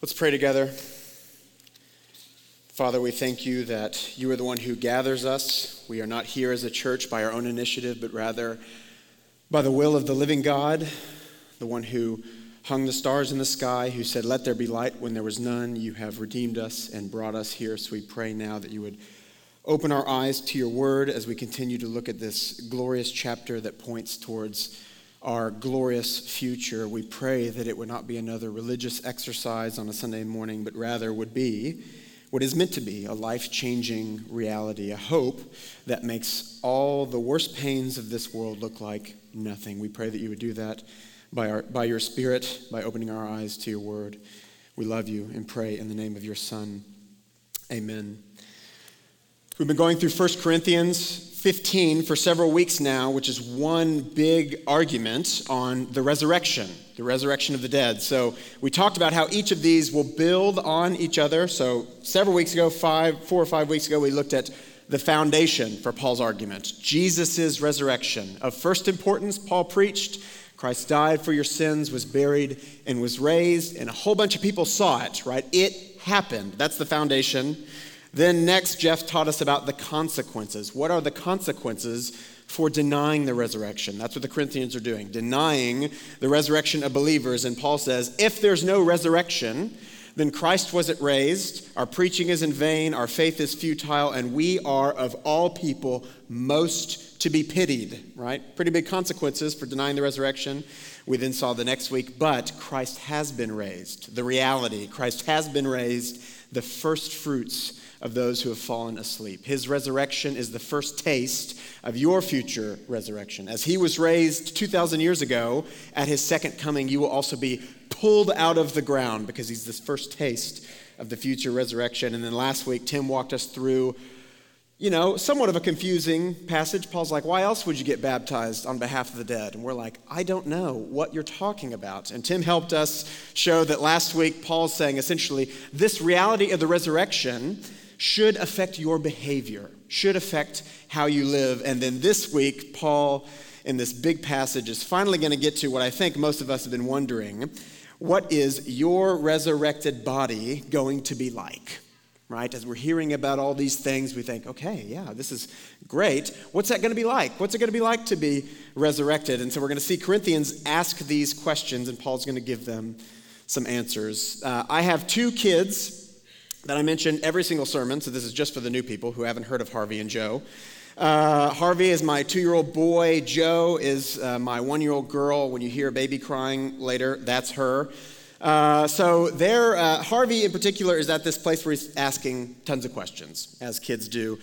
Let's pray together. Father, we thank you that you are the one who gathers us. We are not here as a church by our own initiative, but rather by the will of the living God, the one who hung the stars in the sky, who said, Let there be light when there was none. You have redeemed us and brought us here. So we pray now that you would open our eyes to your word as we continue to look at this glorious chapter that points towards our glorious future. We pray that it would not be another religious exercise on a Sunday morning, but rather would be what is meant to be a life changing reality, a hope that makes all the worst pains of this world look like nothing. We pray that you would do that by, our, by your Spirit, by opening our eyes to your word. We love you and pray in the name of your Son. Amen. We've been going through 1 Corinthians 15 for several weeks now, which is one big argument on the resurrection, the resurrection of the dead. So we talked about how each of these will build on each other. So several weeks ago, five, four or five weeks ago, we looked at the foundation for Paul's argument Jesus' resurrection. Of first importance, Paul preached Christ died for your sins, was buried, and was raised, and a whole bunch of people saw it, right? It happened. That's the foundation. Then, next, Jeff taught us about the consequences. What are the consequences for denying the resurrection? That's what the Corinthians are doing, denying the resurrection of believers. And Paul says, if there's no resurrection, then Christ wasn't raised, our preaching is in vain, our faith is futile, and we are of all people most to be pitied, right? Pretty big consequences for denying the resurrection. We then saw the next week, but Christ has been raised. The reality, Christ has been raised, the first fruits of those who have fallen asleep. His resurrection is the first taste of your future resurrection. As he was raised 2,000 years ago, at his second coming, you will also be pulled out of the ground because he's this first taste of the future resurrection. And then last week, Tim walked us through you know, somewhat of a confusing passage. Paul's like, Why else would you get baptized on behalf of the dead? And we're like, I don't know what you're talking about. And Tim helped us show that last week, Paul's saying essentially, this reality of the resurrection should affect your behavior, should affect how you live. And then this week, Paul, in this big passage, is finally going to get to what I think most of us have been wondering what is your resurrected body going to be like? Right? As we're hearing about all these things, we think, okay, yeah, this is great. What's that going to be like? What's it going to be like to be resurrected? And so we're going to see Corinthians ask these questions, and Paul's going to give them some answers. Uh, I have two kids that I mention every single sermon, so this is just for the new people who haven't heard of Harvey and Joe. Uh, Harvey is my two year old boy. Joe is uh, my one year old girl. When you hear a baby crying later, that's her. Uh, so there, uh, Harvey in particular is at this place where he's asking tons of questions, as kids do.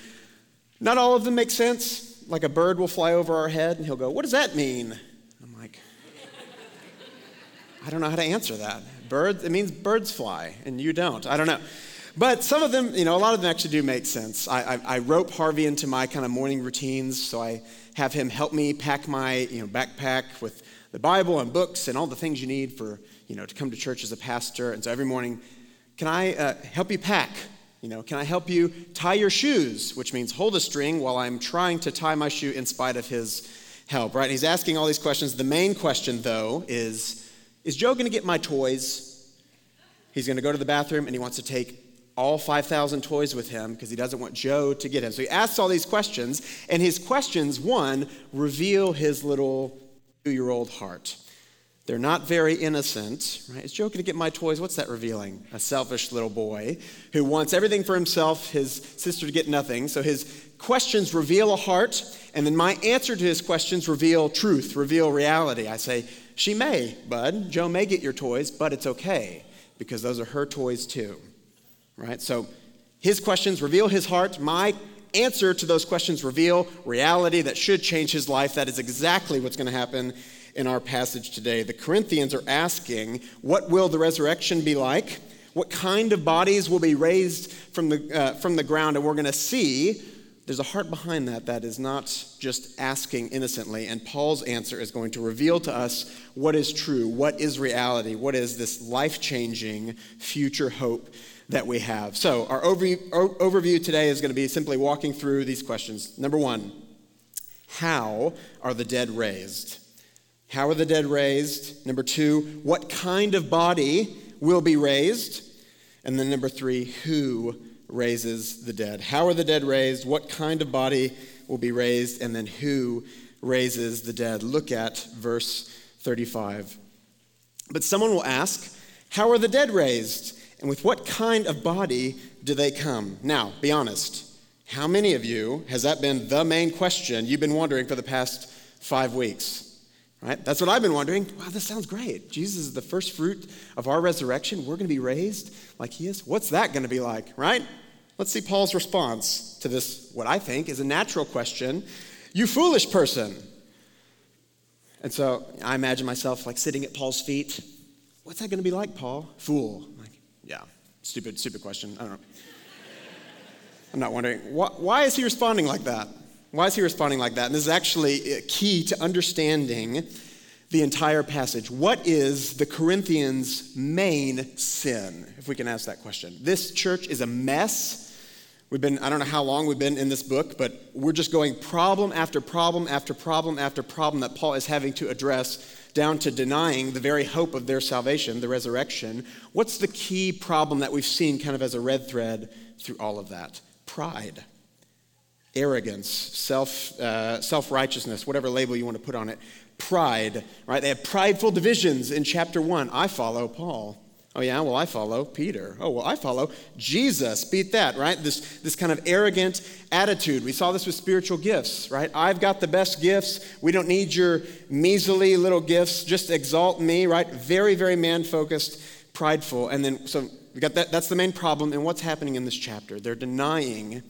Not all of them make sense. Like a bird will fly over our head, and he'll go, "What does that mean?" I'm like, I don't know how to answer that. Birds, it means birds fly, and you don't. I don't know. But some of them, you know, a lot of them actually do make sense. I, I, I rope Harvey into my kind of morning routines, so I have him help me pack my, you know, backpack with the Bible and books and all the things you need for, you know, to come to church as a pastor. And so every morning, can I uh, help you pack? You know, can I help you tie your shoes? Which means hold a string while I'm trying to tie my shoe in spite of his help, right? He's asking all these questions. The main question, though, is Is Joe going to get my toys? He's going to go to the bathroom and he wants to take all 5,000 toys with him because he doesn't want Joe to get him. So he asks all these questions, and his questions, one, reveal his little two year old heart. They're not very innocent, right? Is Joe going to get my toys? What's that revealing? A selfish little boy who wants everything for himself, his sister to get nothing. So his questions reveal a heart, and then my answer to his questions reveal truth, reveal reality. I say, She may, bud. Joe may get your toys, but it's okay because those are her toys too right? So his questions reveal his heart. My answer to those questions reveal reality that should change his life. That is exactly what's going to happen in our passage today. The Corinthians are asking, what will the resurrection be like? What kind of bodies will be raised from the, uh, from the ground? And we're going to see there's a heart behind that that is not just asking innocently. And Paul's answer is going to reveal to us what is true, what is reality, what is this life changing future hope that we have. So, our overview today is going to be simply walking through these questions. Number one, how are the dead raised? How are the dead raised? Number two, what kind of body will be raised. And then number three, who raises the dead? How are the dead raised? What kind of body will be raised? And then who raises the dead? Look at verse 35. But someone will ask, How are the dead raised? And with what kind of body do they come? Now, be honest. How many of you has that been the main question you've been wondering for the past five weeks? Right? That's what I've been wondering. Wow, this sounds great. Jesus is the first fruit of our resurrection. We're going to be raised like he is. What's that going to be like, right? Let's see Paul's response to this, what I think is a natural question. You foolish person. And so I imagine myself like sitting at Paul's feet. What's that going to be like, Paul? Fool. Like, yeah, stupid, stupid question. I don't know. I'm not wondering. Why, why is he responding like that? Why is he responding like that? And this is actually key to understanding the entire passage. What is the Corinthians' main sin? If we can ask that question. This church is a mess. We've been, I don't know how long we've been in this book, but we're just going problem after problem after problem after problem that Paul is having to address down to denying the very hope of their salvation, the resurrection. What's the key problem that we've seen kind of as a red thread through all of that? pride, arrogance, self, uh, self-righteousness, whatever label you want to put on it. Pride, right? They have prideful divisions in chapter one. I follow Paul. Oh, yeah, well, I follow Peter. Oh, well, I follow Jesus. Beat that, right? This, this kind of arrogant attitude. We saw this with spiritual gifts, right? I've got the best gifts. We don't need your measly little gifts. Just exalt me, right? Very, very man focused, prideful. And then, so we got that, that's the main problem in what's happening in this chapter. They're denying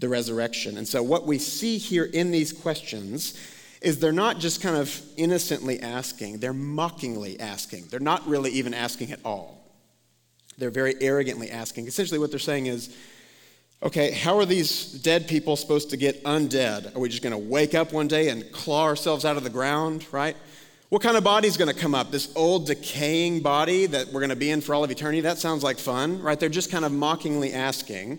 the resurrection. And so, what we see here in these questions is they're not just kind of innocently asking, they're mockingly asking. They're not really even asking at all. They're very arrogantly asking. Essentially, what they're saying is, okay, how are these dead people supposed to get undead? Are we just going to wake up one day and claw ourselves out of the ground, right? What kind of body is going to come up? This old decaying body that we're going to be in for all of eternity? That sounds like fun, right? They're just kind of mockingly asking.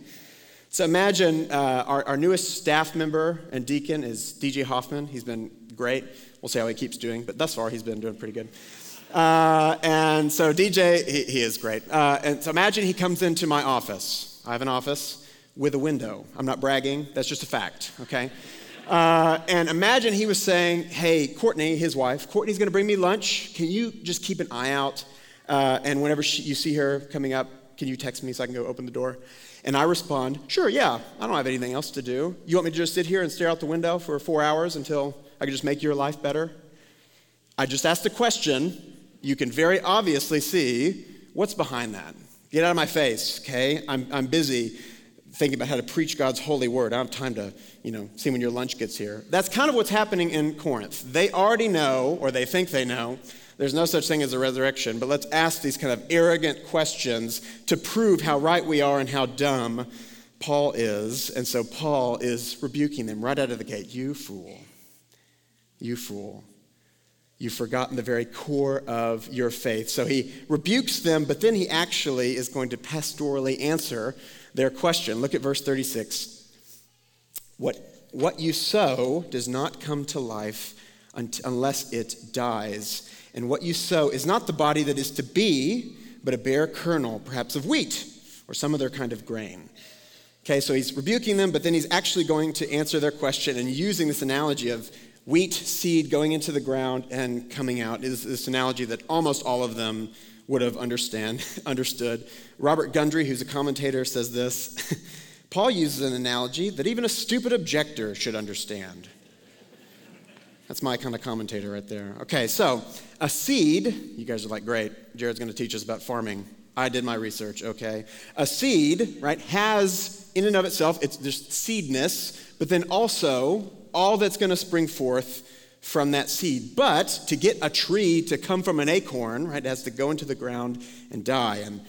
So imagine uh, our, our newest staff member and deacon is DJ Hoffman. He's been great. We'll see how he keeps doing, but thus far he's been doing pretty good. Uh, and so DJ, he, he is great. Uh, and so imagine he comes into my office. I have an office with a window. I'm not bragging, that's just a fact, okay? Uh, and imagine he was saying, Hey, Courtney, his wife, Courtney's to bring me lunch. Can you just keep an eye out? Uh, and whenever she, you see her coming up, can you text me so I can go open the door? And I respond, Sure, yeah, I don't have anything else to do. You want me to just sit here and stare out the window for four hours until I can just make your life better? I just asked a question. You can very obviously see what's behind that. Get out of my face, okay? I'm, I'm busy thinking about how to preach God's holy word. I don't have time to, you know, see when your lunch gets here. That's kind of what's happening in Corinth. They already know, or they think they know, there's no such thing as a resurrection, but let's ask these kind of arrogant questions to prove how right we are and how dumb Paul is. And so Paul is rebuking them right out of the gate. You fool. You fool. You've forgotten the very core of your faith. So he rebukes them, but then he actually is going to pastorally answer their question. Look at verse 36. What, what you sow does not come to life unless it dies. And what you sow is not the body that is to be, but a bare kernel, perhaps of wheat or some other kind of grain. Okay, so he's rebuking them, but then he's actually going to answer their question and using this analogy of wheat seed going into the ground and coming out is this analogy that almost all of them would have understand, understood. Robert Gundry, who's a commentator, says this Paul uses an analogy that even a stupid objector should understand. That's my kind of commentator right there. Okay, so a seed, you guys are like, great, Jared's to teach us about farming. I did my research, okay. A seed, right, has in and of itself, it's just seedness, but then also all that's going to spring forth from that seed. But to get a tree to come from an acorn, right, it has to go into the ground and die and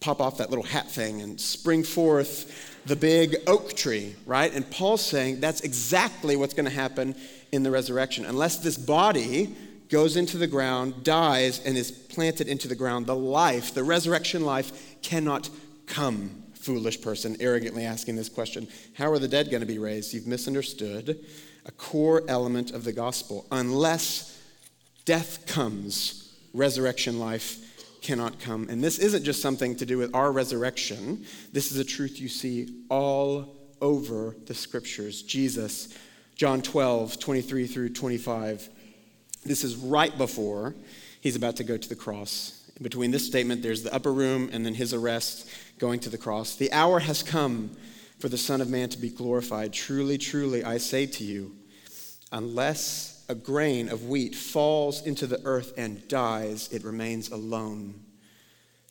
pop off that little hat thing and spring forth the big oak tree, right? And Paul's saying that's exactly what's going to happen in the resurrection. Unless this body goes into the ground, dies, and is planted into the ground, the life, the resurrection life, cannot come. Foolish person, arrogantly asking this question How are the dead going to be raised? You've misunderstood a core element of the gospel. Unless death comes, resurrection life cannot come. And this isn't just something to do with our resurrection, this is a truth you see all over the scriptures. Jesus, John 12, 23 through 25. This is right before he's about to go to the cross. Between this statement, there's the upper room and then his arrest going to the cross. The hour has come for the Son of Man to be glorified. Truly, truly, I say to you, unless a grain of wheat falls into the earth and dies, it remains alone.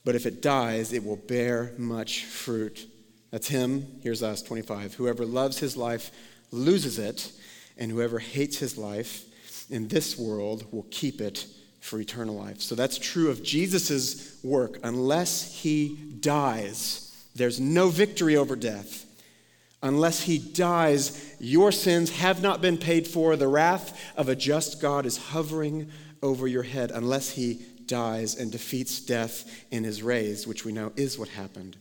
But if it dies, it will bear much fruit. That's him. Here's us, 25. Whoever loves his life loses it, and whoever hates his life in this world will keep it for eternal life. So that's true of Jesus' work. Unless he dies, there's no victory over death. Unless he dies, your sins have not been paid for. The wrath of a just God is hovering over your head unless he dies and defeats death and is raised, which we know is what happened.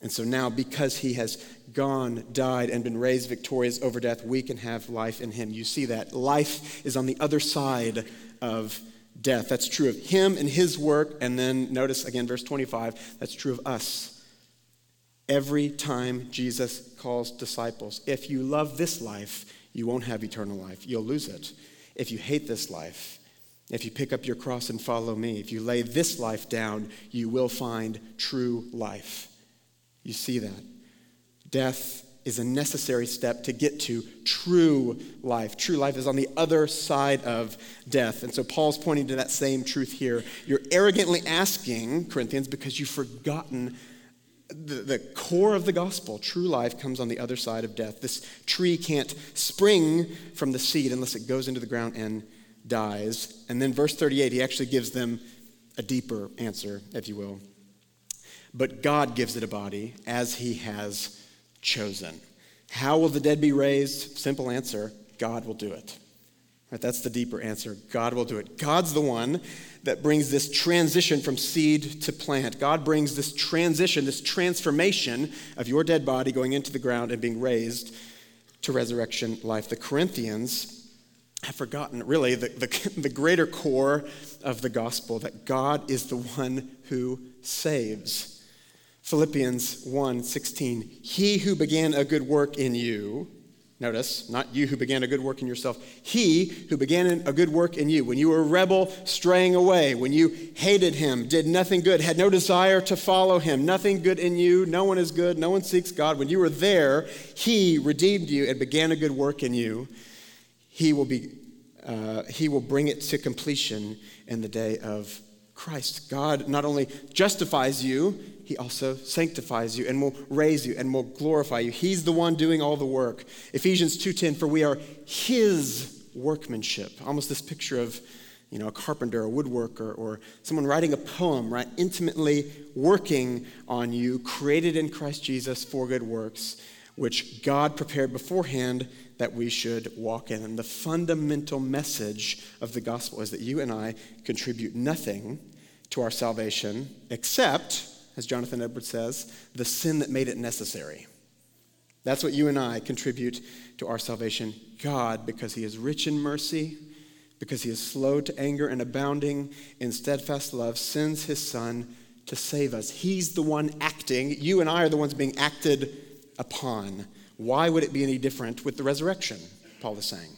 And so now, because he has gone, died, and been raised victorious over death, we can have life in him. You see that. Life is on the other side of death. That's true of him and his work. And then notice again, verse 25, that's true of us. Every time Jesus calls disciples, if you love this life, you won't have eternal life. You'll lose it. If you hate this life, if you pick up your cross and follow me, if you lay this life down, you will find true life. You see that. Death is a necessary step to get to true life. True life is on the other side of death. And so Paul's pointing to that same truth here. You're arrogantly asking, Corinthians, because you've forgotten the, the core of the gospel. True life comes on the other side of death. This tree can't spring from the seed unless it goes into the ground and dies. And then, verse 38, he actually gives them a deeper answer, if you will. But God gives it a body as he has chosen. How will the dead be raised? Simple answer God will do it. Right, that's the deeper answer. God will do it. God's the one that brings this transition from seed to plant. God brings this transition, this transformation of your dead body going into the ground and being raised to resurrection life. The Corinthians have forgotten, really, the, the, the greater core of the gospel that God is the one who saves. Philippians 1 16. He who began a good work in you, notice, not you who began a good work in yourself, he who began a good work in you, when you were a rebel straying away, when you hated him, did nothing good, had no desire to follow him, nothing good in you, no one is good, no one seeks God, when you were there, he redeemed you and began a good work in you. He will, be, uh, he will bring it to completion in the day of Christ. God not only justifies you, he also sanctifies you and will raise you and will glorify you. He's the one doing all the work. Ephesians 2:10 for we are his workmanship. Almost this picture of you know, a carpenter, a woodworker, or someone writing a poem, right? Intimately working on you, created in Christ Jesus for good works, which God prepared beforehand that we should walk in. And the fundamental message of the gospel is that you and I contribute nothing to our salvation except as Jonathan Edwards says, the sin that made it necessary. That's what you and I contribute to our salvation. God, because He is rich in mercy, because He is slow to anger and abounding in steadfast love, sends His Son to save us. He's the one acting. You and I are the ones being acted upon. Why would it be any different with the resurrection? Paul is saying.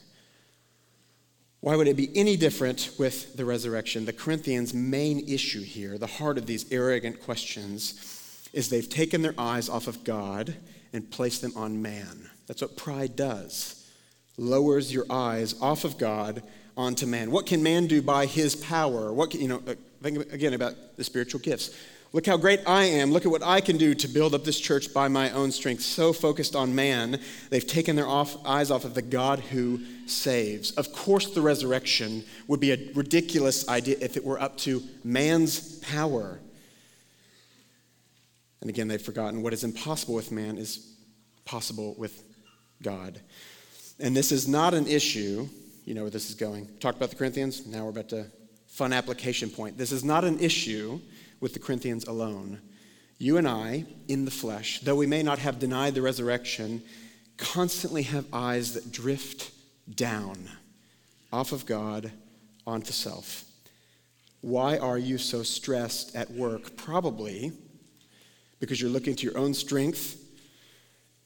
Why would it be any different with the resurrection? The Corinthians' main issue here, the heart of these arrogant questions, is they've taken their eyes off of God and placed them on man. That's what pride does. Lowers your eyes off of God onto man. What can man do by his power? What can, you know, uh, think again about the spiritual gifts. Look how great I am. Look at what I can do to build up this church by my own strength. So focused on man, they've taken their off, eyes off of the God who saves. Of course, the resurrection would be a ridiculous idea if it were up to man's power. And again, they've forgotten what is impossible with man is possible with God. And this is not an issue, you know where this is going. Talked about the Corinthians, now we're about to fun application point. This is not an issue with the Corinthians alone. You and I, in the flesh, though we may not have denied the resurrection, constantly have eyes that drift down off of God onto self. Why are you so stressed at work? Probably because you're looking to your own strength,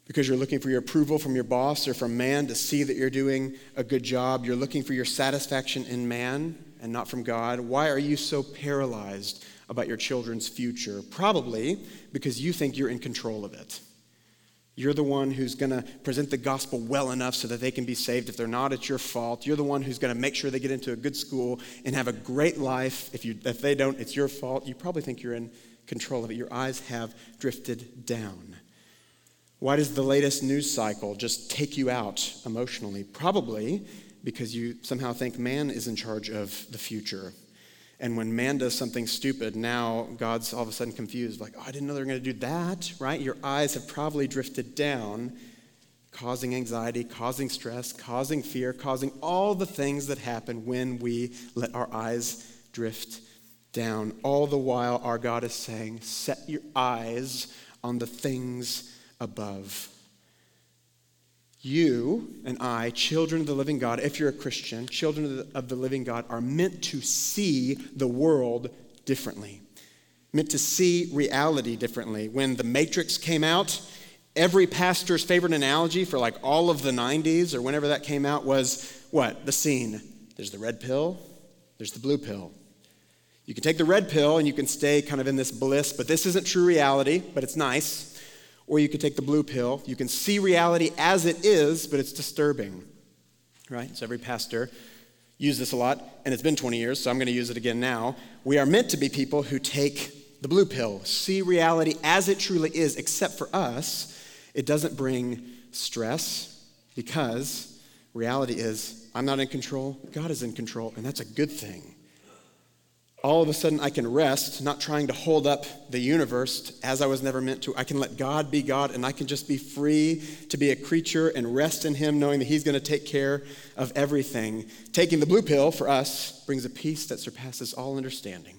because you're looking for your approval from your boss or from man to see that you're doing a good job. You're looking for your satisfaction in man and not from God. Why are you so paralyzed about your children's future? Probably because you think you're in control of it. You're the one who's going to present the gospel well enough so that they can be saved. If they're not, it's your fault. You're the one who's going to make sure they get into a good school and have a great life. If, you, if they don't, it's your fault. You probably think you're in control of it. Your eyes have drifted down. Why does the latest news cycle just take you out emotionally? Probably because you somehow think man is in charge of the future and when man does something stupid, now God's all of a sudden confused, like, oh, I didn't know they were going to do that, right? Your eyes have probably drifted down, causing anxiety, causing stress, causing fear, causing all the things that happen when we let our eyes drift down. All the while, our God is saying, set your eyes on the things above you and I, children of the living God, if you're a Christian, children of the, of the, living God, are meant to see the world differently, meant to see reality differently. When The Matrix came out, every pastor's favorite analogy for like all of the 90s or whenever that came out was what? The scene. There's the red pill, there's the blue pill. You can take the red pill and you can stay kind of in this bliss, but this isn't true reality, but it's nice. Or you could take the blue pill. You can see reality as it is, but it's disturbing. Right? So every pastor used this a lot, and it's been 20 years, so I'm going to use it again now. We are meant to be people who take the blue pill, see reality as it truly is, except for us, it doesn't bring stress because reality is I'm not in control, God is in control, and that's a good thing all of a sudden I can rest, not trying to hold up the universe as I was never meant to. I can let God be God and I can just be free to be a creature and rest in Him, knowing that He's going to take care of everything. Taking the blue pill for us brings a peace that surpasses all understanding.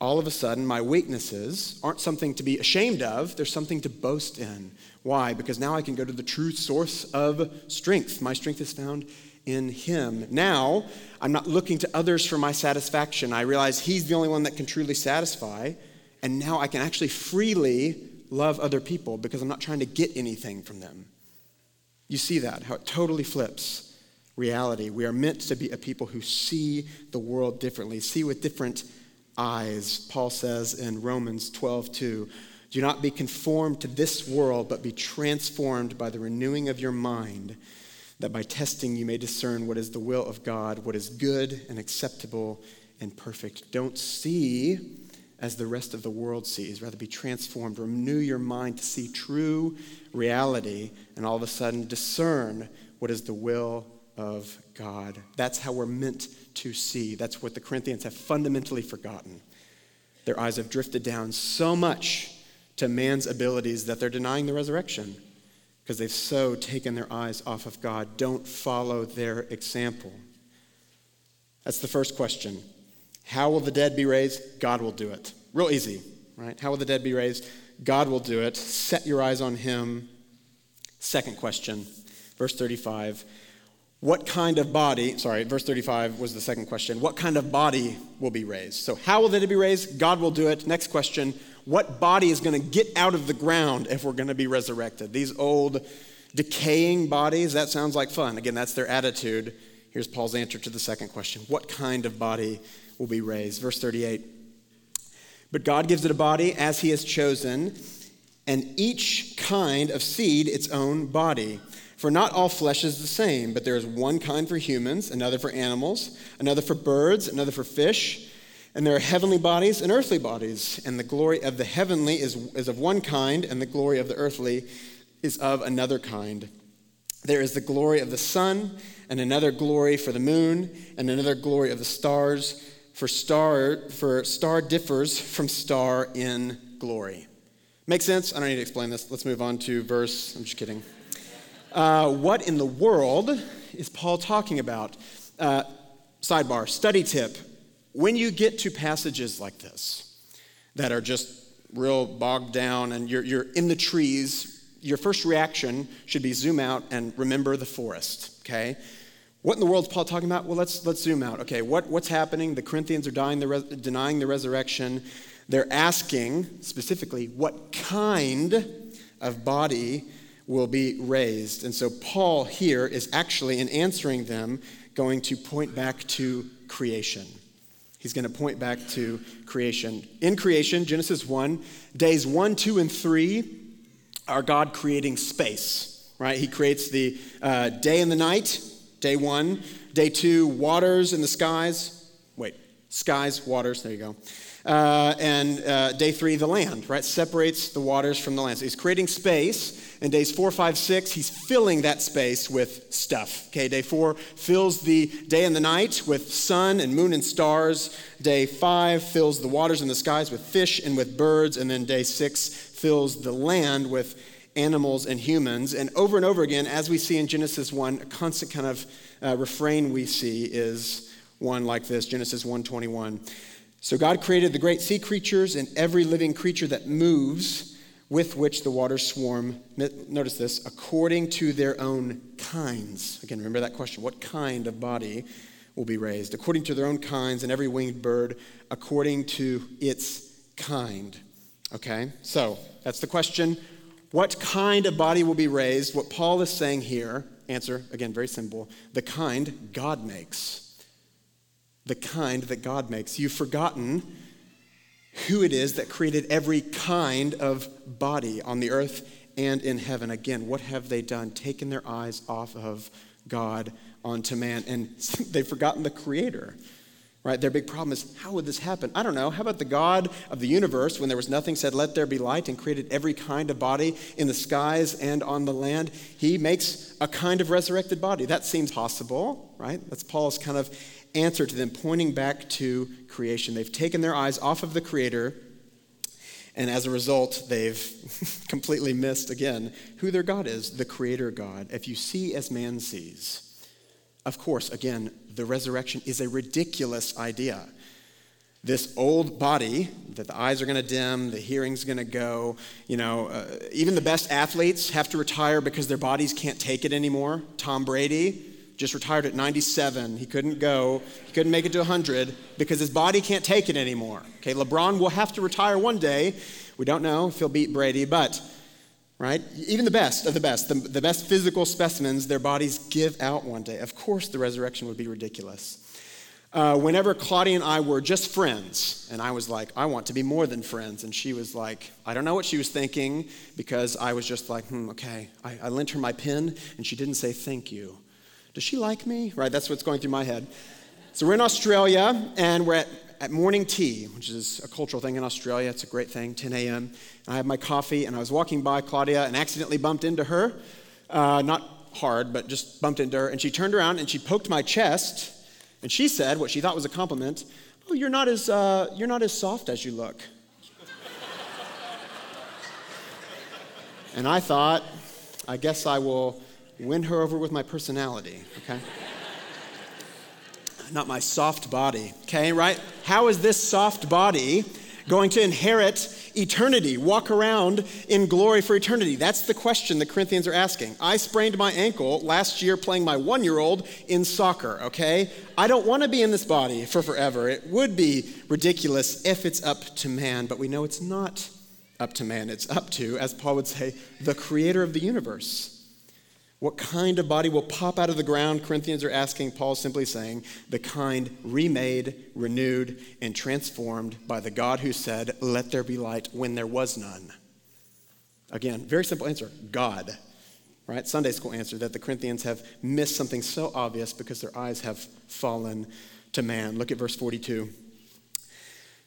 All of a sudden, my weaknesses aren't something to be ashamed of, they're something to boast in. Why? Because now I can go to the true source of strength. My strength is found in Him. Now, I'm not looking to others for my satisfaction. I realize He's the only one that can truly satisfy. And now I can actually freely love other people because I'm not trying to get anything from them. You see that, how it totally flips reality. We are meant to be a people who see the world differently, see with different eyes. Paul says in Romans 12, 2, do not be conformed to this world, but be transformed by the renewing of your mind that by testing you may discern what is the will of God, what is good and acceptable and perfect. Don't see as the rest of the world sees, rather be transformed. Renew your mind to see true reality and all of a sudden discern what is the will of God. That's how we're meant to see. That's what the Corinthians have fundamentally forgotten. Their eyes have drifted down so much to man's abilities that they're denying the resurrection because they've so taken their eyes off of God. Don't follow their example. That's the first question. How will the dead be raised? God will do it. Real easy, right? How will the dead be raised? God will do it. Set your eyes on Him. Second question, verse 35. What kind of body, sorry, verse 35 was the second question. What kind of body will be raised? So, how will it be raised? God will do it. Next question what body is going to get out of the ground if we're going to be resurrected? These old, decaying bodies, that sounds like fun. Again, that's their attitude. Here's Paul's answer to the second question What kind of body will be raised? Verse 38. But God gives it a body as he has chosen, and each kind of seed its own body. For not all flesh is the same, but there is one kind for humans, another for animals, another for birds, another for fish and there are heavenly bodies and earthly bodies, and the glory of the heavenly is, is of one kind, and the glory of the earthly is of another kind. There is the glory of the sun, and another glory for the moon, and another glory of the stars, for star, for star differs from star in glory. Make sense? I don't need to explain this. Let's move on to verse. I'm just kidding. Uh, what in the world is Paul talking about? Uh, sidebar, study tip when you get to passages like this that are just real bogged down and you're, you're in the trees, your first reaction should be zoom out and remember the forest, okay? What in the world is Paul talking about? Well, let's, let's zoom out. Okay, what, what's happening? The Corinthians are the denying the resurrection. They're asking specifically what kind of body will be raised. And so Paul here is actually, in answering them, going to point back to creation. He's going to point back to creation. In creation, Genesis 1, days 1, 2, and 3 are God creating space, right? He creates the uh, day and the night, day 1. Day 2, waters in the skies. Wait, skies, waters, there you go. Uh, and uh, day three, the land, right? Separates the waters from the land. So he's creating space. And days four, five, six, he's filling that space with stuff. Okay, day four fills the day and the night with sun and moon and stars. Day five fills the waters and the skies with fish and with birds. And then day six fills the land with animals and humans. And over and over again, as we see in Genesis 1, a constant kind of uh, refrain we see is one like this Genesis 1:21. So God created the great sea creatures and every living creature that moves with which the waters swarm. Notice this, according to their own kinds. Again, remember that question what kind of body will be raised? According to their own kinds, and every winged bird according to its kind. Okay, so that's the question. What kind of body will be raised? What Paul is saying here, answer, again, very simple the kind God makes the kind that God makes. You've forgotten who it is that created every kind of body on the earth and in heaven. Again, what have they done? Taken their eyes off of God onto man, and they've forgotten the creator. Right? Their big problem is how would this happen? I don't know. How about the God of the universe, when there was nothing, said, Let there be light, and created every kind of body in the skies and on the land? He makes a kind of resurrected body. That seems possible, right? That's Paul's kind of answer to them, pointing back to creation. They've taken their eyes off of the Creator, and as a result, they've completely missed, again, who their God is the Creator God. If you see as man sees, of course, again, the resurrection is a ridiculous idea. This old body that the eyes are going to dim, the hearing's going to go, you know, uh, even the best athletes have to retire because their bodies can't take it anymore. Tom Brady, just retired at 97. He couldn't go, he couldn't make it to 100 because his body can't take it anymore. Okay, LeBron will have to retire one day. We don't know if he'll beat Brady, but, right? Even the best of the best, the, the best physical specimens, their bodies give out one day. Of course, the resurrection would be ridiculous. Uh, whenever Claudia and I were just friends, and I was like, I want to be more than friends. And she was like, I don't know what she was thinking because I was just like, hmm, okay. I, I lent her my pen and she didn't say thank you. Does she like me? Right, that's what's going through my head. So we're in Australia and we're at, at morning tea, which is a cultural thing in Australia. It's a great thing, 10 a.m. I have my coffee and I was walking by Claudia and accidentally bumped into her. Uh, not hard, but just bumped into her. And she turned around and she poked my chest and she said what she thought was a compliment Oh, you're not as, uh, you're not as soft as you look. and I thought, I guess I will win her over with my personality, okay? Not my soft body, okay, right? How is this soft body going to inherit eternity, walk around in glory for eternity? That's the question the Corinthians are asking. I sprained my ankle last year playing my one year old in soccer, okay? I don't want to be in this body for forever. It would be ridiculous if it's up to man, but we know it's not up to man. It's up to, as Paul would say, the creator of the universe. What kind of body will pop out of the ground? Corinthians are asking. Paul simply saying, the kind remade, renewed, and transformed by the God who said, Let there be light when there was none. Again, very simple answer God. Right? Sunday school answer that the Corinthians have missed something so obvious because their eyes have fallen to man. Look at verse 42.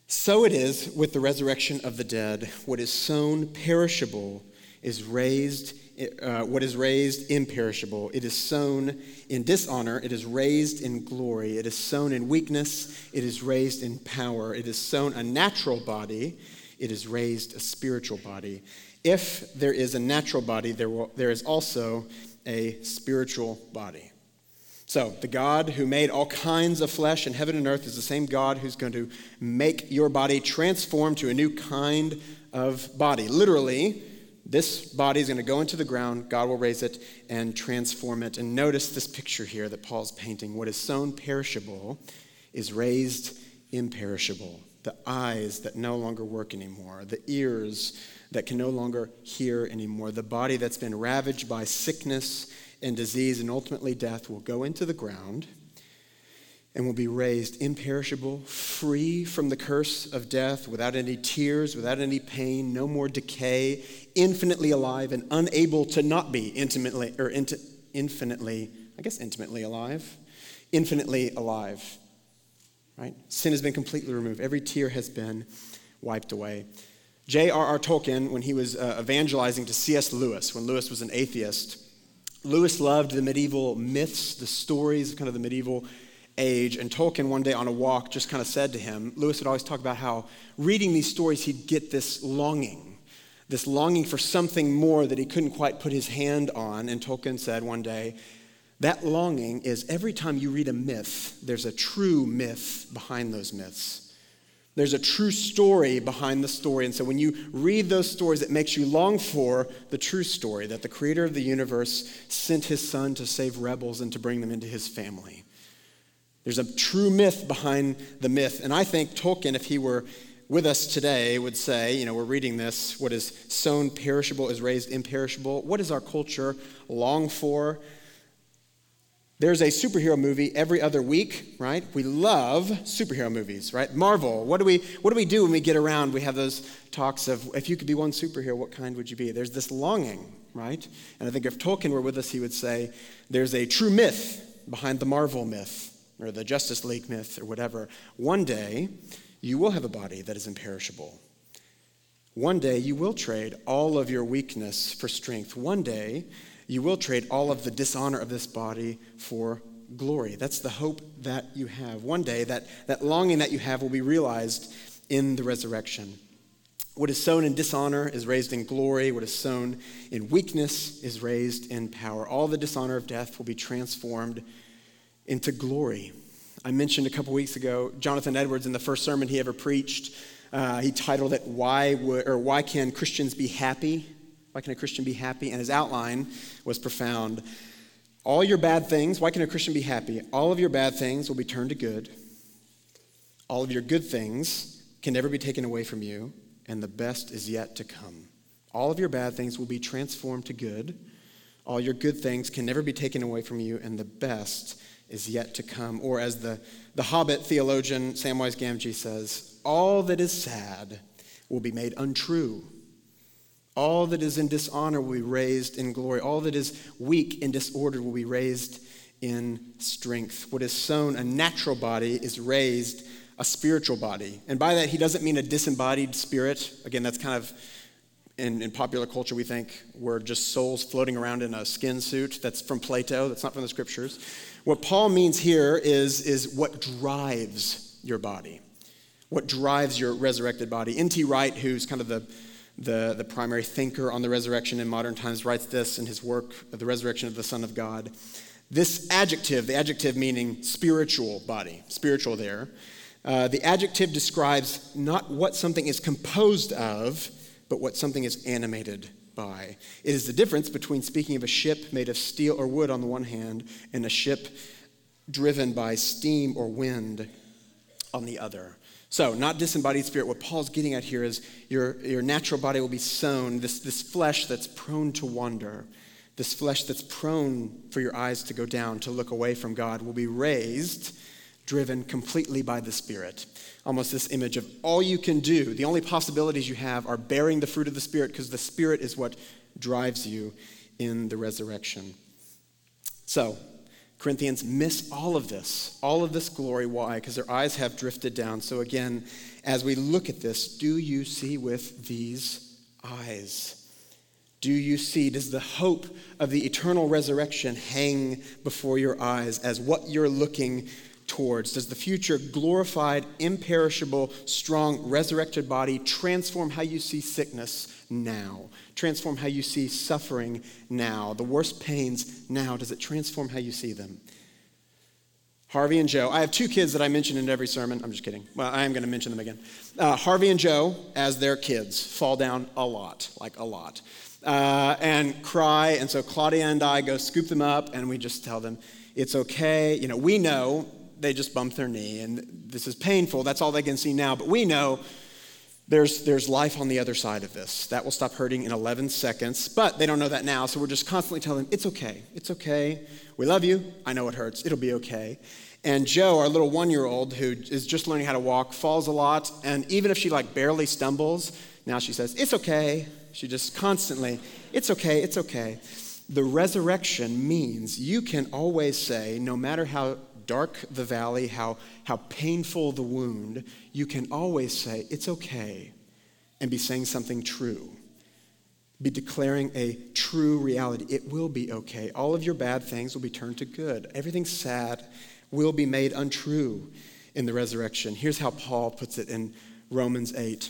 So it is with the resurrection of the dead. What is sown perishable is raised uh, what is raised imperishable. It is sown in dishonor. It is raised in glory. It is sown in weakness. It is raised in power. It is sown a natural body. It is raised a spiritual body. If there is a natural body, there, will, there is also a spiritual body. So, the God who made all kinds of flesh in heaven and earth is the same God who's going to make your body transform to a new kind of body. Literally, This body is going to go into the ground. God will raise it and transform it. And notice this picture here that Paul's painting. What is sown perishable is raised imperishable. The eyes that no longer work anymore, the ears that can no longer hear anymore, the body that's been ravaged by sickness and disease and ultimately death will go into the ground and will be raised imperishable, free from the curse of death, without any tears, without any pain, no more decay, infinitely alive and unable to not be intimately or inti- infinitely, I guess intimately alive, infinitely alive. Right? Sin has been completely removed. Every tear has been wiped away. J.R.R. Tolkien, when he was uh, evangelizing to C.S. Lewis, when Lewis was an atheist, Lewis loved the medieval myths, the stories, kind of the medieval age. And Tolkien, one day on a walk, just kind of said to him, Lewis would always talk about how reading these stories, he'd get this longing, this longing for something more that he couldn't quite put his hand on. And Tolkien said one day, that longing is every time you read a myth, there's a true myth behind those myths. There's a true story behind the story. And so when you read those stories, it makes you long for the true story that the creator of the universe sent his son to save rebels and to bring them into his family. There's a true myth behind the myth. And I think Tolkien, if he were with us today, would say, you know, we're reading this what is sown perishable is raised imperishable. What does our culture long for? There's a superhero movie every other week, right? We love superhero movies, right? Marvel. What do we what do we do when we get around? We have those talks of if you could be one superhero, what kind would you be? There's this longing, right? And I think if Tolkien were with us, he would say there's a true myth behind the Marvel myth or the Justice League myth or whatever. One day, you will have a body that is imperishable. One day, you will trade all of your weakness for strength. One day, you will trade all of the dishonor of this body for glory. That's the hope that you have. One day, that, that longing that you have will be realized in the resurrection. What is sown in dishonor is raised in glory. What is sown in weakness is raised in power. All the dishonor of death will be transformed into glory. I mentioned a couple weeks ago, Jonathan Edwards, in the first sermon he ever preached, uh, he titled it "Why Would, or Why Can Christians Be Happy?" Why can a Christian be happy? And his outline was profound. All your bad things, why can a Christian be happy? All of your bad things will be turned to good. All of your good things can never be taken away from you, and the best is yet to come. All of your bad things will be transformed to good. All your good things can never be taken away from you, and the best is yet to come. Or as the, the Hobbit theologian Samwise Gamgee says, all that is sad will be made untrue. All that is in dishonor will be raised in glory. All that is weak and disordered will be raised in strength. What is sown, a natural body, is raised a spiritual body. And by that, he doesn't mean a disembodied spirit. Again, that's kind of in, in, popular culture, we think we're just souls floating around in a skin suit. That's from Plato, that's not from the scriptures. What Paul means here is, is what drives your body, what drives your resurrected body. N.T. Wright, who's kind of the, the, the primary thinker on the resurrection in modern times, writes this in his work, The Resurrection of the Son of God. This adjective, the adjective meaning spiritual body, spiritual there, uh, the adjective describes not what something is composed of, but what something is animated by. It is the difference between speaking of a ship made of steel or wood on the one hand and a ship driven by steam or wind on the other. So, not disembodied spirit. What Paul's getting at here is your, your natural body will be sown, this, this flesh that's prone to wander, this flesh that's prone for your eyes to go down, to look away from God, will be raised, driven completely by the Spirit almost this image of all you can do, the only possibilities you have are bearing the fruit of the Spirit because the Spirit is what drives you in the resurrection. So, Corinthians miss all of this, all of this glory. Why? Because their eyes have drifted down. So, again, as we look at this, do you see with these eyes? Do you see? Does the hope of the eternal resurrection hang before your eyes as what you're looking towards? Does the future glorified, imperishable, strong, resurrected body transform how you see sickness now? Transform how you see suffering now? The worst pains now, does it transform how you see them? Harvey and Joe. I have two kids that I mention in every sermon. I'm just kidding. Well, I am going to mention them again. Uh, Harvey and Joe, as their kids, fall down a lot, like a lot, uh, and cry. And so Claudia and I go scoop them up, and we just tell them, it's okay. You know, we know they just bumped their knee, and this is painful. That's all they can see now. But we know there's, there's life on the other side of this. That will stop hurting in 11 seconds, but they don't know that now, so we're just constantly telling them, it's okay, it's okay. We love you. I know it hurts. It'll be okay. And Joe, our little one year old who is just learning how to walk, falls a lot, and even if she like barely stumbles, now she says, it's okay. She just constantly, it's okay, it's okay. The resurrection means you can always say, no matter how dark the valley, how, how painful the wound, you can always say, It's okay, and be saying something true. Be declaring a true reality. It will be okay. All of your bad things will be turned to good. Everything sad will be made untrue in the resurrection. Here's how Paul puts it in Romans 8.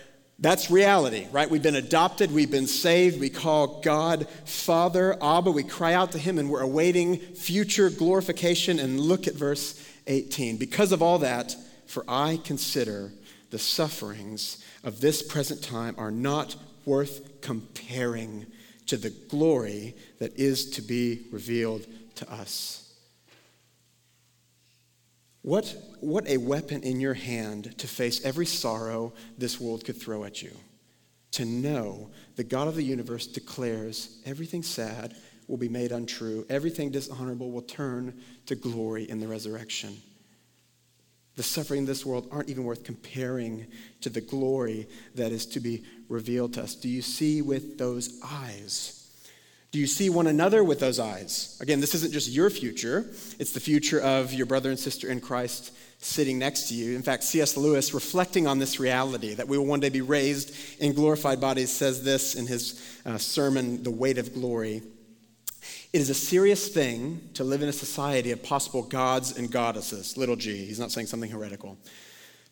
That's reality, right? We've been adopted, we've been saved, we call God Father, Abba, we cry out to Him, and we're awaiting future glorification. And look at verse 18. Because of all that, for I consider the sufferings of this present time are not worth comparing to the glory that is to be revealed to us. What, what a weapon in your hand to face every sorrow this world could throw at you. To know the God of the universe declares everything sad will be made untrue, everything dishonorable will turn to glory in the resurrection. The suffering in this world aren't even worth comparing to the glory that is to be revealed to us. Do you see with those eyes? Do you see one another with those eyes? Again, this isn't just your future, it's the future of your brother and sister in Christ sitting next to you. In fact, C.S. Lewis, reflecting on this reality that we will one day be raised in glorified bodies, says this in his uh, sermon, The Weight of Glory. It is a serious thing to live in a society of possible gods and goddesses, little g. He's not saying something heretical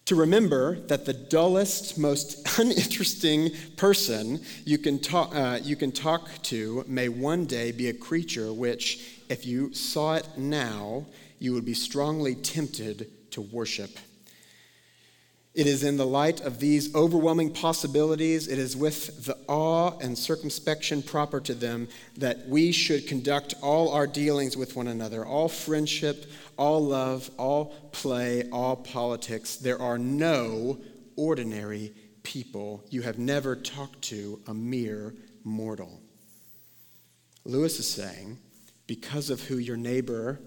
to remember that the dullest, most uninteresting person you can, talk, uh, you can talk to may one day be a creature which, if you saw it now, you would be strongly tempted to worship. It is in the light of these overwhelming possibilities, it is with the awe and circumspection proper to them that we should conduct all our dealings with one another, all friendship, all love, all play, all politics. There are no ordinary people. You have never talked to a mere mortal. Lewis is saying, because of who your neighbor,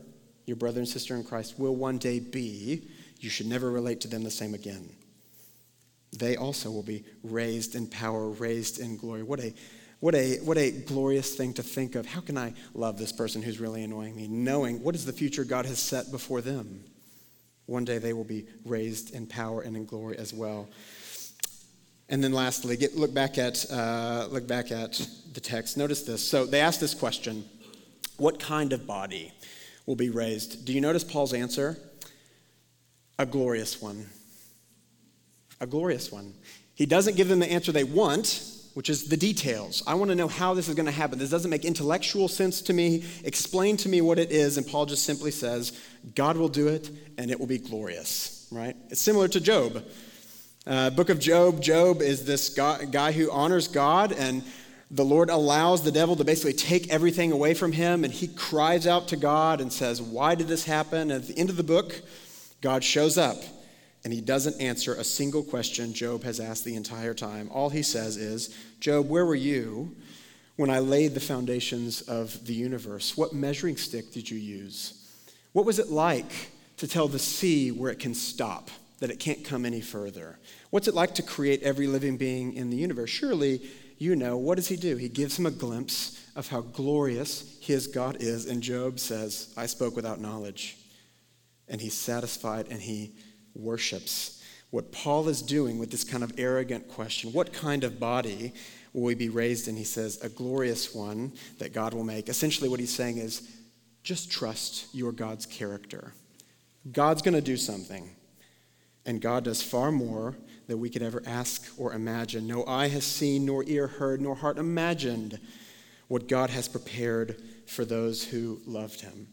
your brother and sister in Christ, will one day be, you should never relate to them the same again. They also will be raised in power, raised in glory. What a, what a, what a glorious thing to think of. How can I love this person who's really annoying me? Knowing what is the future God has set before them. One day they will be raised in power and in glory as well. And then lastly, get, look, back at, uh, look back at the text. Notice this. So they ask this question What kind of body will be raised? Do you notice Paul's answer? A glorious one. A glorious one. He doesn't give them the answer they want, which is the details. I want to know how this is going to happen. This doesn't make intellectual sense to me. Explain to me what it is. And Paul just simply says, God will do it and it will be glorious, right? It's similar to Job. Uh, book of Job, Job is this guy, who honors God and the Lord allows the devil to basically take everything away from him, and he cries out to God and says, Why did this happen? And at the end of the book, God shows up and he doesn't answer a single question Job has asked the entire time. All he says is, Job, where were you when I laid the foundations of the universe? What measuring stick did you use? What was it like to tell the sea where it can stop, that it can't come any further? What's it like to create every living being in the universe? Surely you know. What does he do? He gives him a glimpse of how glorious his God is. And Job says, I spoke without knowledge. And he's satisfied and he worships what Paul is doing with this kind of arrogant question what kind of body will we be raised in? He says, a glorious one that God will make. Essentially, what he's saying is just trust your God's character. God's going to do something, and God does far more than we could ever ask or imagine. No eye has seen, nor ear heard, nor heart imagined what God has prepared for those who loved him.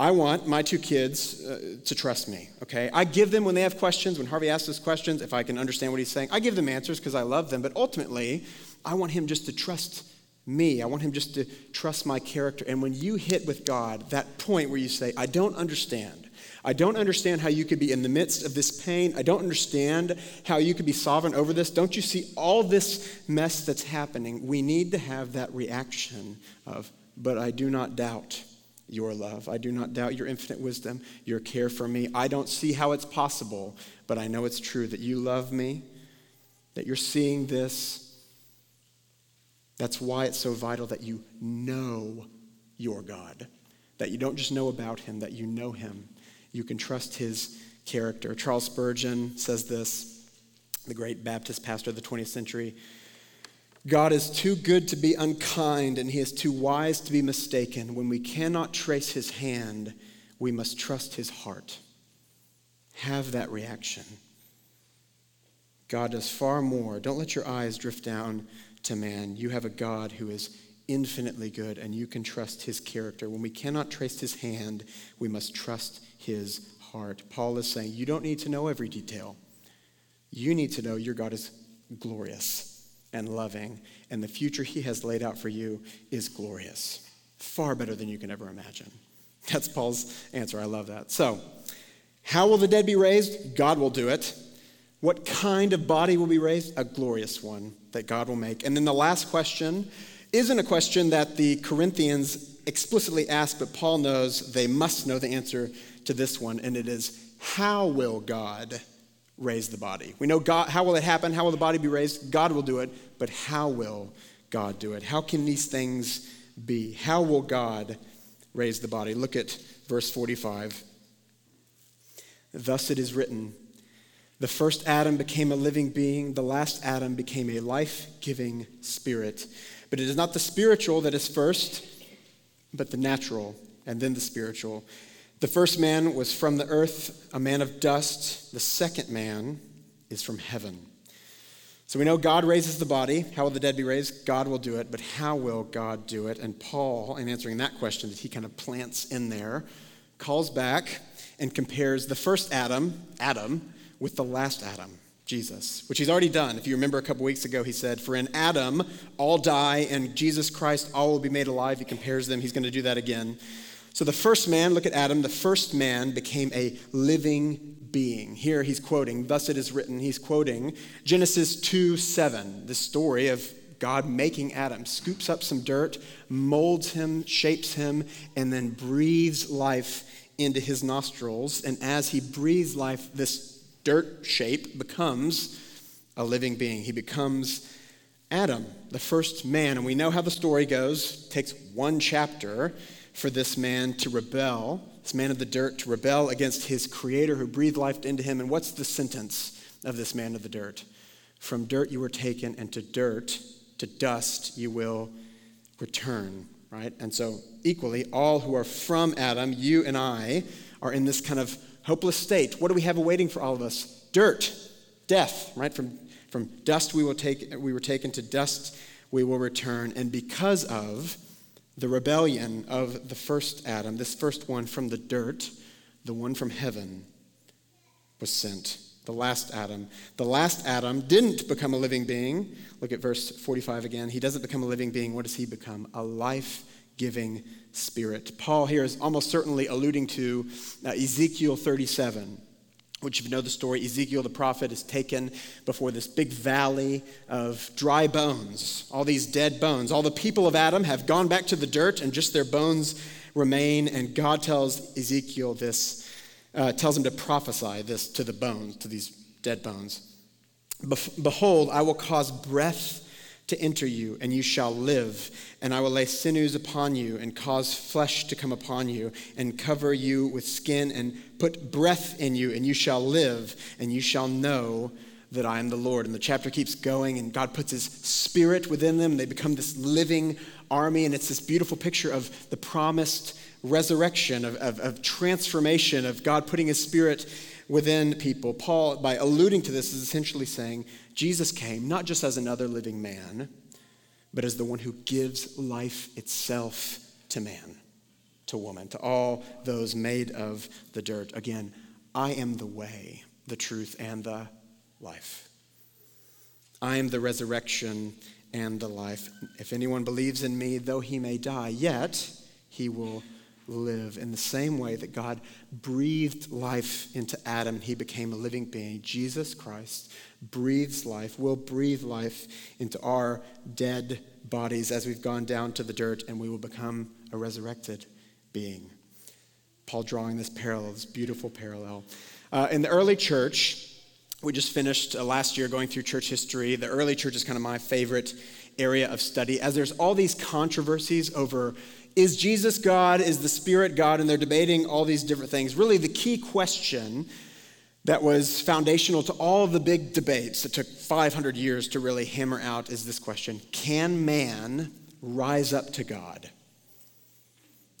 I want my two kids uh, to trust me, okay? I give them when they have questions, when Harvey asks us questions, if I can understand what he's saying, I give them answers because I love them. But ultimately, I want him just to trust me. I want him just to trust my character. And when you hit with God that point where you say, I don't understand, I don't understand how you could be in the midst of this pain. I don't understand how you could be sovereign over this. Don't you see all this mess that's happening? We need to have that reaction of, but I do not doubt your love. I do not doubt your infinite wisdom, your care for me. I don't see how it's possible, but I know it's true that you love me, that you're seeing this. That's why it's so vital that you know your God, that you don't just know about him, that you know him. You can trust his character. Charles Spurgeon says this, the great Baptist pastor of the 20th century. God is too good to be unkind, and he is too wise to be mistaken. When we cannot trace his hand, we must trust his heart. Have that reaction. God does far more. Don't let your eyes drift down to man. You have a God who is infinitely good, and you can trust his character. When we cannot trace his hand, we must trust his heart. Paul is saying, You don't need to know every detail. You need to know your God is glorious and loving, and the future He has laid out for you is glorious, far better than you can ever imagine. That's Paul's answer. I love that. So, how will the dead be raised? God will do it. What kind of body will be raised? A glorious one that God will make. And then the last question isn't a question that the Corinthians explicitly ask, but Paul knows they must know the answer to this one, and it is how will God raise the body. We know God, how will it happen? How will the body be raised? God will do it, but how will God do it? How can these things be? How will God raise the body? Look at verse 45. Thus it is written The first Adam became a living being, the last Adam became a life giving spirit. But it is not the spiritual that is first, but the natural, and then the spiritual. The first man was from the earth, a man of dust. The second man is from heaven. So we know God raises the body. How will the dead be raised? God will do it, but how will God do it? And Paul, in answering that question that he kind of plants in there, calls back and compares the first Adam, Adam, with the last Adam, Jesus, which he's already done. If you remember a couple weeks ago, he said, For in Adam all die, and Jesus Christ all will be made alive. He compares them. He's going to do that again. So the first man, look at Adam, the first man became a living being. Here he's quoting, thus it is written, he's quoting Genesis 2 7, the story of God making Adam, scoops up some dirt, molds him, shapes him, and then breathes life into his nostrils. And as he breathes life, this dirt shape becomes a living being. He becomes Adam, the first man. And we know how the story goes. It takes one chapter for this man to rebel, this man of the dirt, to rebel against his creator who breathed life into him. And what's the sentence of this man of the dirt? From dirt you were taken, and to dirt, to dust, you will return, right? And so, equally, all who are from Adam, you and I, are in this kind of hopeless state. What do we have awaiting for all of us? Dirt, death, right? From, from dust we, will take, we were taken, to dust we will return. And because of the rebellion of the first Adam, this first one from the dirt, the one from heaven, was sent. The last Adam. The last Adam didn't become a living being. Look at verse 45 again. He doesn't become a living being. What does he become? A life giving spirit. Paul here is almost certainly alluding to uh, Ezekiel 37 which, if you know the story, Ezekiel the prophet is taken before this big valley of dry bones, all these dead bones. All the people of Adam have gone back to the dirt, and just their bones remain. And God tells Ezekiel this, uh, tells him to prophesy this to the bones, to these dead bones. Behold, I will cause breath to enter you, and you shall live. And I will lay sinews upon you, and cause flesh to come upon you, and cover you with skin, and put breath in you, and you shall live, and you shall know that I am the Lord. And the chapter keeps going, and God puts his spirit within them. They become this living army, and it's this beautiful picture of the promised resurrection, of, of, of transformation, of God putting his spirit within people. Paul, by alluding to this, is essentially saying Jesus came not just as another living man, but as the one who gives life itself to man, to woman, to all those made of the dirt. Again, I am the way, the truth, and the life. I am the resurrection and the life. If anyone believes in me, though he may die, yet he will live in the same way that God breathed life into Adam, he became a living being. Jesus Christ breathes life, will breathe life into our dead bodies as we've gone down to the dirt, and we will become a resurrected being. Paul drawing this parallel, this beautiful parallel. Uh, in the early church, we just finished uh, last year going through church history. The early church is kind of my favorite area of study, as there's all these controversies over is Jesus God? Is the Spirit God? And they're debating all these different things. Really, the key question that was foundational to all of the big debates that took 500 years to really hammer out is this question Can man rise up to God?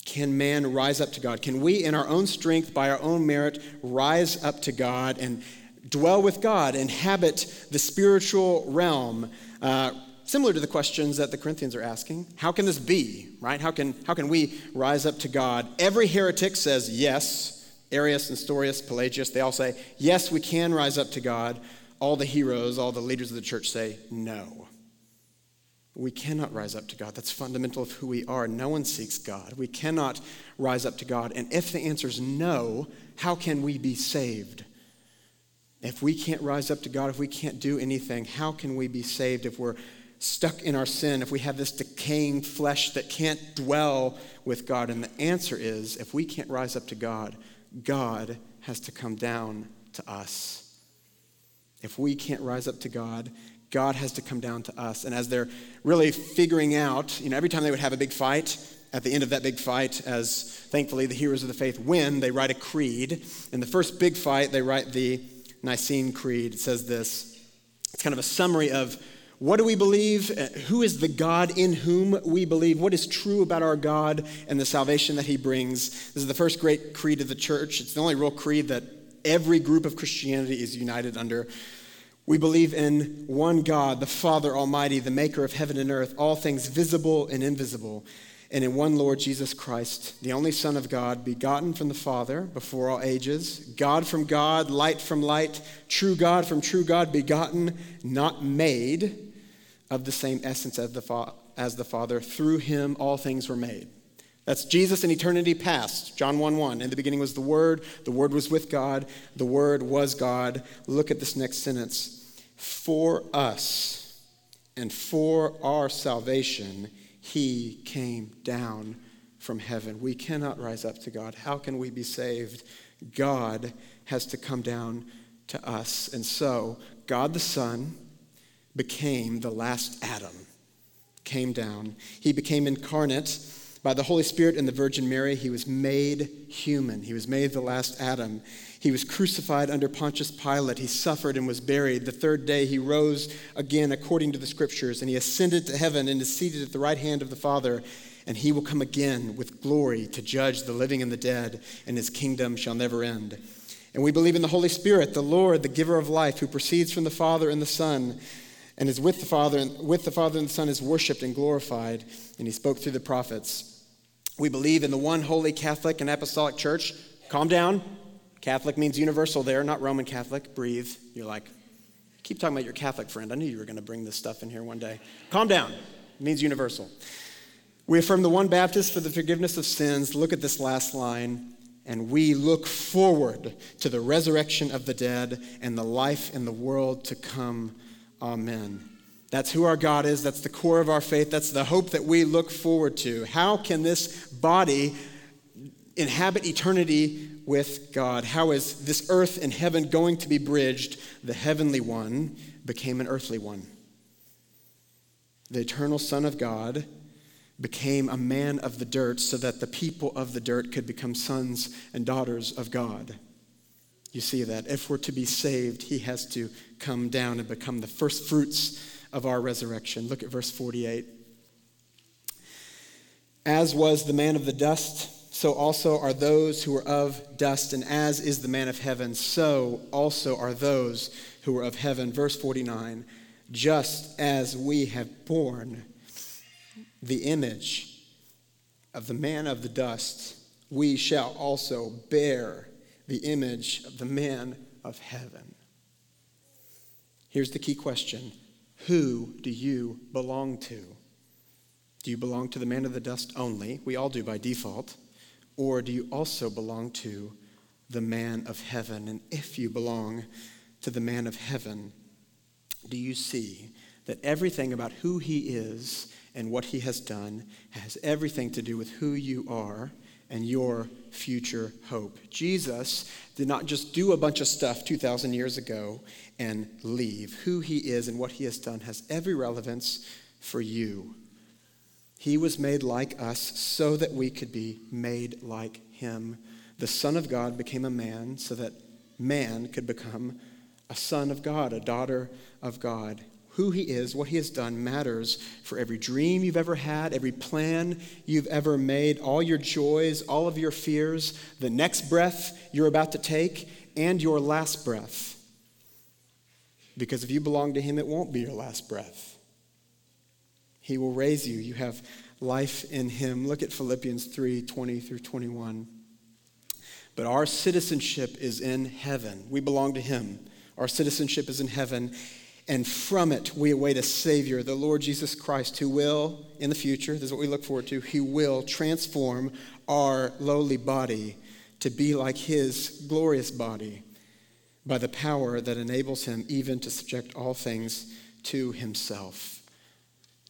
Can man rise up to God? Can we, in our own strength, by our own merit, rise up to God and dwell with God, inhabit the spiritual realm? Uh, Similar to the questions that the Corinthians are asking. How can this be, right? How can, how can we rise up to God? Every heretic says yes. Arius, Nestorius, Pelagius, they all say, yes, we can rise up to God. All the heroes, all the leaders of the church say, no. We cannot rise up to God. That's fundamental of who we are. No one seeks God. We cannot rise up to God. And if the answer is no, how can we be saved? If we can't rise up to God, if we can't do anything, how can we be saved if we're stuck in our sin, if we have this decaying flesh that can't dwell with God? And the answer is if we can't rise up to God, God has to come down to us. If we can't rise up to God, God has to come down to us. And as they're really figuring out, you know, every time they would have a big fight, at the end of that big fight, as thankfully the heroes of the faith win, they write a creed. In the first big fight, they write the Nicene Creed. It says this it's kind of a summary of what do we believe? Uh, who is the God in whom we believe? What is true about our God and the salvation that he brings? This is the first great creed of the church. It's the only real creed that every group of Christianity is united under. We believe in one God, the Father Almighty, the maker of heaven and earth, all things visible and invisible, and in one Lord Jesus Christ, the only Son of God, begotten from the Father before all ages, God from God, light from light, true God from true God, begotten, not made of the same essence as the, fa- as the Father. Through him, all things were made. That's Jesus in eternity past. John 1 1. In the beginning was the Word. The Word was with God. The Word was God. Look at this next sentence. For us and for our salvation, He came down from heaven. We cannot rise up to God. How can we be saved? God has to come down to us. And so, God the Son, became the last Adam, came down. He became incarnate by the Holy Spirit and the Virgin Mary. He was made human. He was made the last Adam. He was crucified under Pontius Pilate. He suffered and was buried. The third day he rose again according to the scriptures, and he ascended to heaven and is seated at the right hand of the Father. And he will come again with glory to judge the living and the dead, and his kingdom shall never end. And we believe in the Holy Spirit, the Lord, the giver of life, who proceeds from the Father and the Son and is with the Father, and with the Father and the Son is worshiped and glorified, and he spoke through the prophets. We believe in the one holy Catholic and Apostolic Church. Calm down. Catholic means universal there, not Roman Catholic. Breathe. You're like, keep talking about your Catholic friend. I knew you were going to bring this stuff in here one day. Calm down. It means universal. We affirm the one baptism for the forgiveness of sins. Look at this last line. And we look forward to the resurrection of the dead and the life in the world to come. Amen. That's who our God is. That's the core of our faith. That's the hope that we look forward to. How can this body inhabit eternity with God? How is this earth and heaven going to be bridged? The heavenly one became an earthly one. the eternal Son of God, became a man of the dirt so that the people of the dirt could become sons and daughters of God. You see that. If we're to be saved, he has to come down and become the first fruits of our resurrection. Look at verse 48. As was the man of the dust, so also are those who are of dust, and as is the man of heaven, so also are those who are of heaven. Verse 49 Just as we have borne the image of the man of the dust, we shall also bear the image of the man of heaven. Here's the key question Who do you belong to? Do you belong to the man of the dust only? We all do by default. Or do you also belong to the man of heaven? And if you belong to the man of heaven, do you see that everything about who he is and what he has done has everything to do with who you are and your future hope. Jesus did not just do a bunch of stuff 2,000 years ago and leave. Who he is and what he has done has every relevance for you. He was made like us so that we could be made like him. The Son of God became a man so that man could become a son of God, a daughter of God who he is, what he has done matters for every dream you've ever had, every plan you've ever made, all your joys, all of your fears, the next breath you're about to take, and your last breath. Because if you belong to him, it won't be your last breath. He will raise you. You have life in him. Look at Philippians 3 20 through 21. But our citizenship is in heaven. We belong to him. Our citizenship is in heaven and from it we await a Savior, the Lord Jesus Christ, who will, in the future, this is what we look forward to, he will transform our lowly body to be like his glorious body by the power that enables him even to subject all things to himself.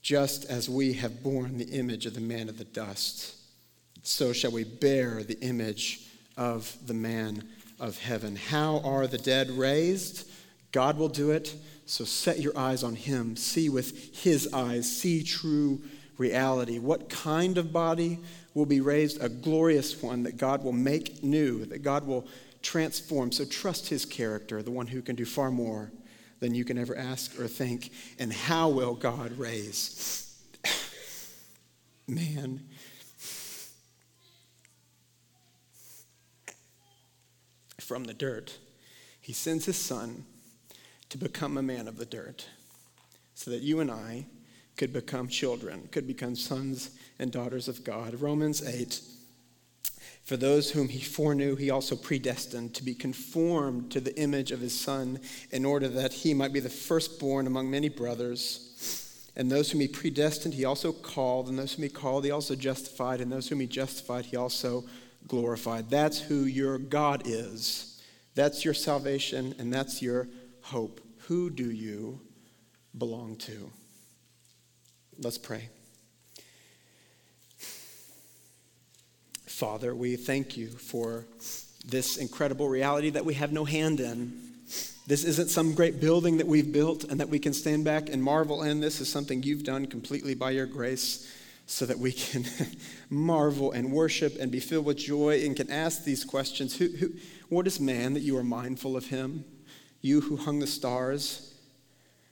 Just as we have borne the image of the man of the dust, so shall we bear the image of the man of heaven. How are the dead raised? God will do it so set your eyes on him. See with his eyes. See true reality. What kind of body will be raised? A glorious one that God will make new, that God will transform. So trust his character, the one who can do far more than you can ever ask or think. And how will God raise? Man. From the dirt, he sends his son to become a man of the dirt so that you and I could become children, could become sons and daughters of God. Romans 8 For those whom he foreknew, he also predestined to be conformed to the image of his Son, in order that he might be the firstborn among many brothers. And those whom he predestined, he also called. And those whom he called, he also justified. And those whom he justified, he also glorified. That's who your God is. That's your salvation, and that's your hope. Who do you belong to? Let's pray. Father, we thank you for this incredible reality that we have no hand in. This isn't some great building that we've built and that we can stand back and marvel in. This is something you've done completely by your grace so that we can marvel and worship and be filled with joy and can ask these questions who, who, What is man that you are mindful of him? You who hung the stars,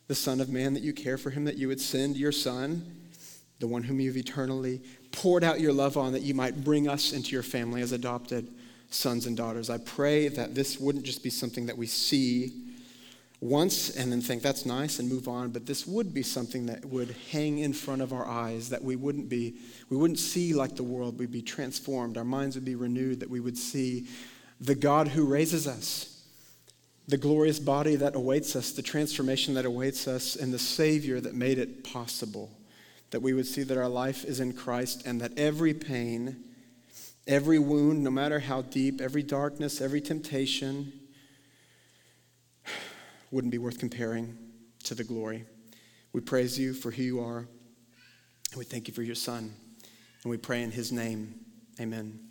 the Son of Man, that you care for him, that you would send your Son, the one whom you've eternally poured out your love on, that you might bring us into your family as adopted sons and daughters. I pray that this wouldn't just be something that we see once and then think that's nice and move on, but this would be something that would hang in front of our eyes, that we wouldn't be, we wouldn't see like the world, we'd be transformed, our minds would be renewed, that we would see the God who raises us the glorious body that awaits us, the transformation that awaits us, and the Savior that made it possible. That we would see that our life is in Christ and that every pain, every wound, no matter how deep, every darkness, every temptation, wouldn't be worth comparing to the glory. We praise you for who you are, and we thank you for your Son. And we pray in his name. Amen.